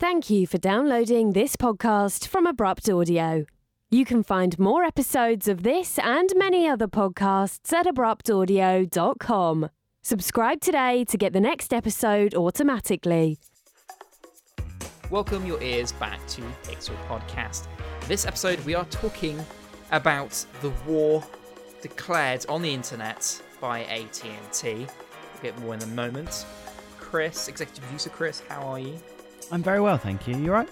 Thank you for downloading this podcast from Abrupt Audio. You can find more episodes of this and many other podcasts at abruptaudio.com. Subscribe today to get the next episode automatically. Welcome your ears back to Pixel Podcast. This episode, we are talking about the war declared on the internet by AT&T. We'll get more in a moment. Chris, executive producer Chris, how are you? I'm very well, thank you. You right?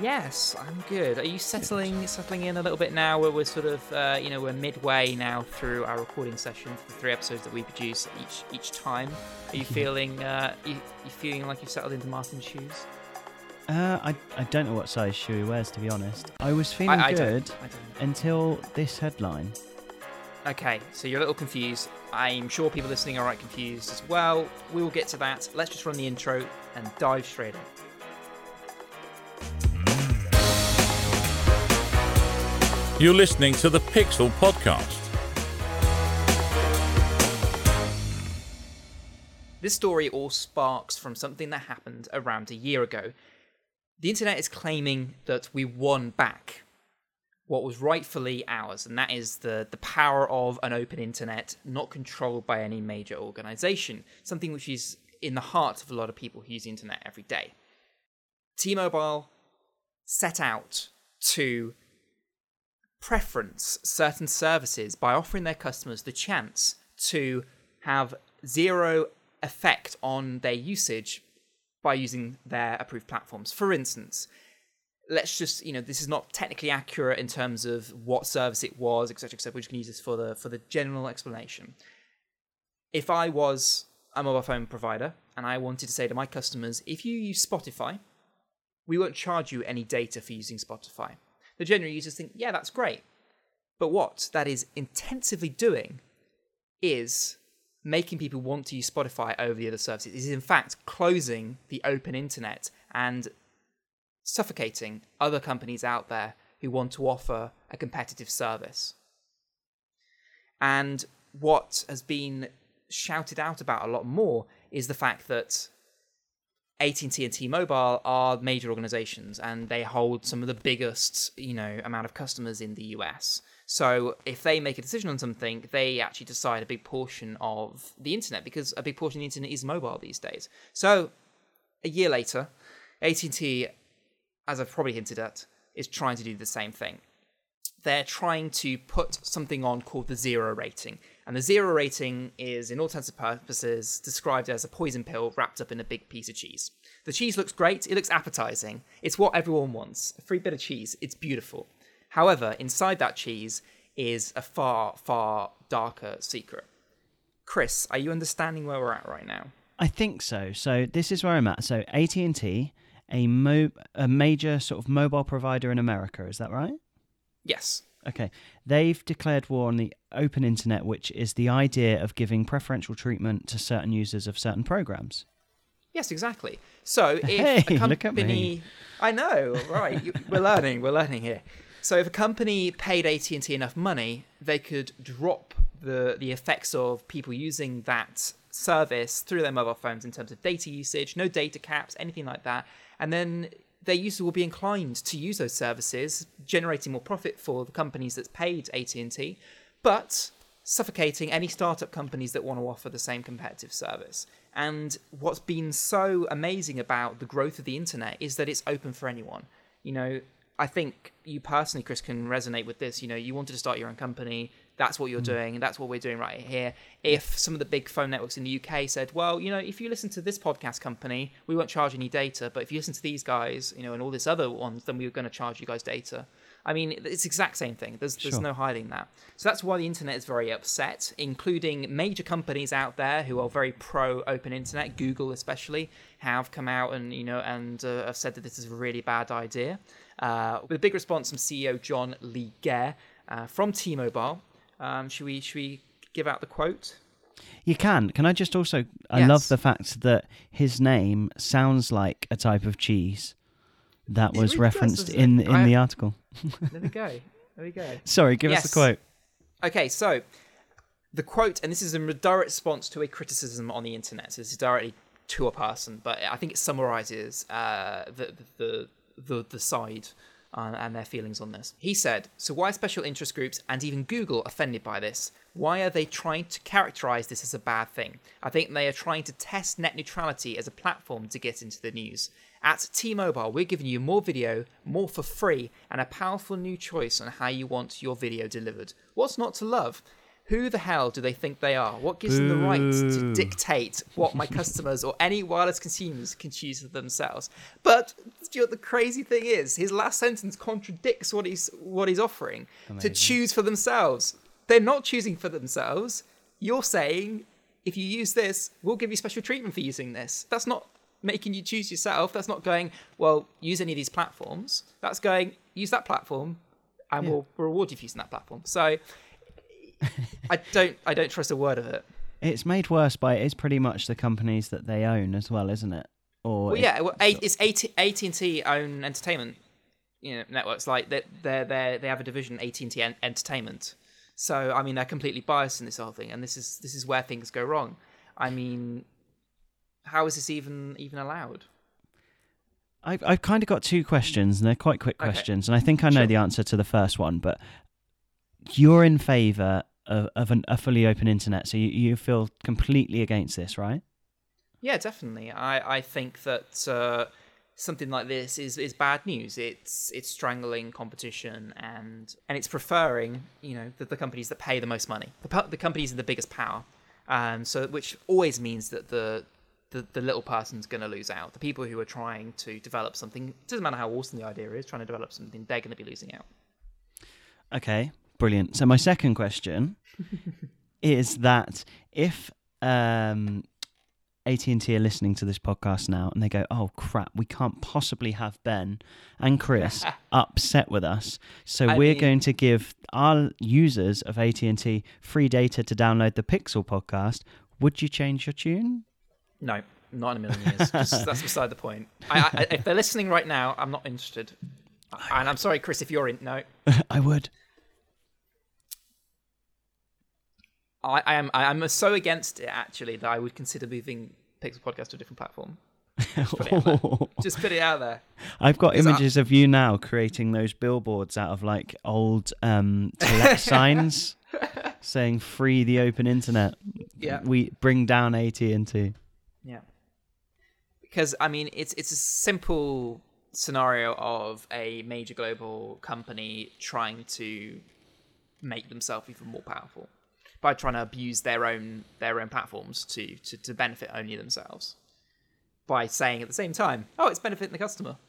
Yes, I'm good. Are you settling settling in a little bit now? Where we're sort of, uh, you know, we're midway now through our recording session for the three episodes that we produce each each time. Are you feeling, uh, you, you feeling like you've settled into Martin's shoes? Uh, I I don't know what size shoe he wears, to be honest. I was feeling I, I good Don't, I don't. until this headline. Okay, so you're a little confused. I'm sure people listening are right confused as well. We will get to that. Let's just run the intro and dive straight in. Mm. You're listening to the Pixel Podcast. This story all sparks from something that happened around a year ago. The internet is claiming that we won back what was rightfully ours, and that is the, the power of an open internet not controlled by any major organization, something which is in the heart of a lot of people who use the internet every day. T Mobile set out to preference certain services by offering their customers the chance to have zero effect on their usage by using their approved platforms. For instance, let's just you know this is not technically accurate in terms of what service it was, etc., etc. Going to use this for the for the general explanation. If I was a mobile phone provider and I wanted to say to my customers, if you use Spotify, we won't charge you any data for using Spotify. The general users think, yeah, that's great. But what that is intensively doing is making people want to use Spotify over the other services. It is in fact closing the open internet and suffocating other companies out there who want to offer a competitive service. And what has been shouted out about a lot more is the fact that AT&T and T-Mobile are major organizations and they hold some of the biggest, you know, amount of customers in the US. So if they make a decision on something, they actually decide a big portion of the internet because a big portion of the internet is mobile these days. So a year later, AT&T, as I've probably hinted at, is trying to do the same thing. They're trying to put something on called the zero rating. And the zero rating is, in all intents and purposes, described as a poison pill wrapped up in a big piece of cheese. The cheese looks great, it looks appetizing. It's what everyone wants a free bit of cheese, it's beautiful. However, inside that cheese is a far, far darker secret. Chris, are you understanding where we're at right now? I think so. So this is where I'm at. So AT and T, a mo- a major sort of mobile provider in America. Is that right? Yes. Okay. They've declared war on the open internet, which is the idea of giving preferential treatment to certain users of certain programs. Yes, exactly. So if Hey, a look at company, me. I know, right? you- we're learning. We're learning here. So if a company paid AT and T enough money, they could drop the the effects of people using that service through their mobile phones in terms of data usage, no data caps, anything like that, and then their users will be inclined to use those services, generating more profit for the companies that's paid AT and T, but suffocating any startup companies that want to offer the same competitive service. And what's been so amazing about the growth of the internet is that it's open for anyone. You know, I think you personally, Chris, can resonate with this. You know, you wanted to start your own company. That's what you're doing, and that's what we're doing right here. If some of the big phone networks in the UK said, well, you know, if you listen to this podcast company, we won't charge any data, but if you listen to these guys, you know, and all this other ones, then we're going to charge you guys data. I mean, it's the exact same thing. There's, there's Sure. no hiding that. So that's why the internet is very upset, including major companies out there who are very pro open internet. Google, especially, have come out and you know and uh, have said that this is a really bad idea. Uh, with a big response from CEO John Legere uh, from T-Mobile. Um, should we should we give out the quote? You can. Can I just also? I Yes. love the fact that his name sounds like a type of cheese that was really referenced doesn't in in I- the article. There we go. There we go. Sorry, give us the quote. Okay, so the quote, and this is in direct response to a criticism on the internet. So this is directly to a person, but I think it summarizes uh, the, the the the side uh, and their feelings on this. He said, "So why are special interest groups and even Google offended by this? Why are they trying to characterize this as a bad thing? I think they are trying to test net neutrality as a platform to get into the news. At T-Mobile, we're giving you more video, more for free, and a powerful new choice on how you want your video delivered. What's not to love?" Who the hell do they think they are? What gives them the right to dictate what my customers or any wireless consumers can choose for themselves? But the crazy thing is, his last sentence contradicts what he's what he's offering to choose for themselves. They're not choosing for themselves. You're saying if you use this, we'll give you special treatment for using this. That's not making you choose yourself. That's not going, well, use any of these platforms. That's going, use that platform and Yeah. we'll reward you for using that platform. So I don't I don't trust a word of it. It's made worse by it's pretty much the companies that they own as well, isn't it? Or Well, it- yeah, well, A- it's AT and T own entertainment, you know, networks. Like they they they they have a division AT and T Entertainment. So I mean, they're completely biased in this whole thing, and this is this is where things go wrong. I mean, how is this even even allowed? I've, I've kind of got two questions, and they're quite quick Okay. questions, and I think I know Sure. the answer to the first one. But you're in favour of, of an, a fully open internet, so you, you feel completely against this, right? Yeah, definitely. I, I think that uh, something like this is, is bad news. It's it's strangling competition and and it's preferring you know the, the companies that pay the most money, the the companies with the biggest power. Um, so which always means that the the, the little person's going to lose out. The people who are trying to develop something, it doesn't matter how awesome the idea is, trying to develop something, they're going to be losing out. Okay, brilliant. So my second question is that if um, AT&T are listening to this podcast now and they go, "Oh crap, we can't possibly have Ben and Chris upset with us, so I we're mean- going to give our users of AT&T free data to download the Pixel podcast." Would you change your tune? No, not in a million years. Just, that's beside the point. I, I, if they're listening right now, I'm not interested. And I'm sorry, Chris, if you're in. No, I would. I, I am I am so against it actually that I would consider moving Pixel Podcast to a different platform. put it out there. Just put it out there. I've got 'Cause I- images of you now creating those billboards out of like old um, signs saying "Free the open internet." Yeah. we bring down AT and T. Yeah. Because I mean, it's it's a simple scenario of a major global company trying to make themselves even more powerful by trying to abuse their own their own platforms to to, to benefit only themselves by saying at the same time, oh, it's benefiting the customer.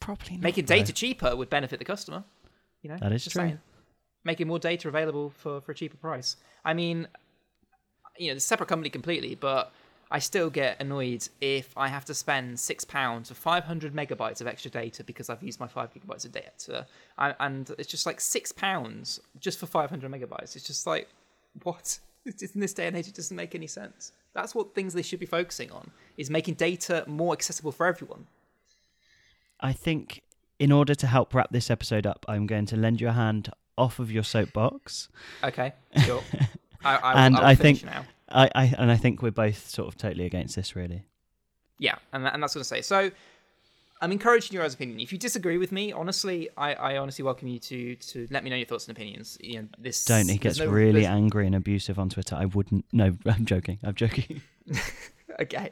Probably not, Making though. data cheaper would benefit the customer. You know, That is just true. saying. Making more data available for, for a cheaper price. I mean, you know, it's a separate company completely, but I still get annoyed if I have to spend six pounds for 500 megabytes of extra data because I've used my five gigabytes of data, I, and it's just like six pounds just for 500 megabytes. It's just like, what? In this day and age, it doesn't make any sense. That's what things they should be focusing on: is making data more accessible for everyone. I think in order to help wrap this episode up, I'm going to lend you a hand off of your soapbox. Okay, sure. I, I, And I'll I think- now. I, I and I think we're both sort of totally against this, really. Yeah, and, and that's what I say. So I'm encouraging your opinion. If you disagree with me, honestly, I, I honestly welcome you to to let me know your thoughts and opinions. You know, this Don't he gets no- really there's- angry and abusive on Twitter? I wouldn't. No, I'm joking. I'm joking. okay.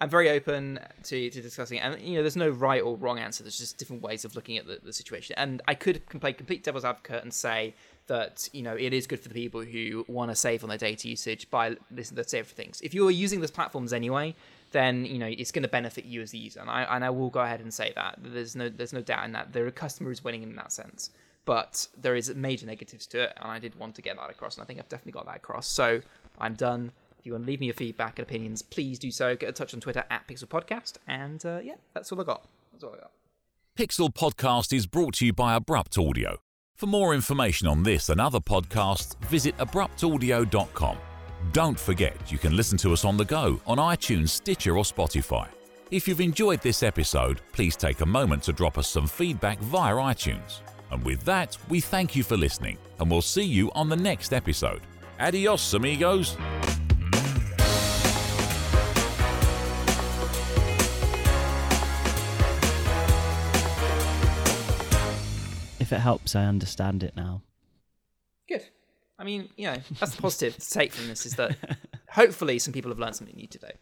I'm very open to, to discussing it. And, you know, there's no right or wrong answer. There's just different ways of looking at the, the situation. And I could play complete devil's advocate and say that, you know, it is good for the people who want to save on their data usage by let's say, for things. If you're using those platforms anyway, then, you know, it's going to benefit you as the user. And I, and I will go ahead and say that. There's no, there's no doubt in that. There are customers winning in that sense. But there is major negatives to it. And I did want to get that across. And I think I've definitely got that across. So I'm done. You want to leave me your feedback and opinions, please do so. Get in touch on Twitter at Pixel Podcast. And uh, yeah, that's all I got. That's all I got. Pixel Podcast is brought to you by Abrupt Audio. For more information on this and other podcasts, visit abruptaudio.com. Don't forget, you can listen to us on the go on iTunes, Stitcher, or Spotify. If you've enjoyed this episode, please take a moment to drop us some feedback via iTunes. And with that, we thank you for listening, and we'll see you on the next episode. Adios, amigos. If it helps, I understand it now. Good. I mean, you know, that's the positive to take from this is that hopefully some people have learned something new today.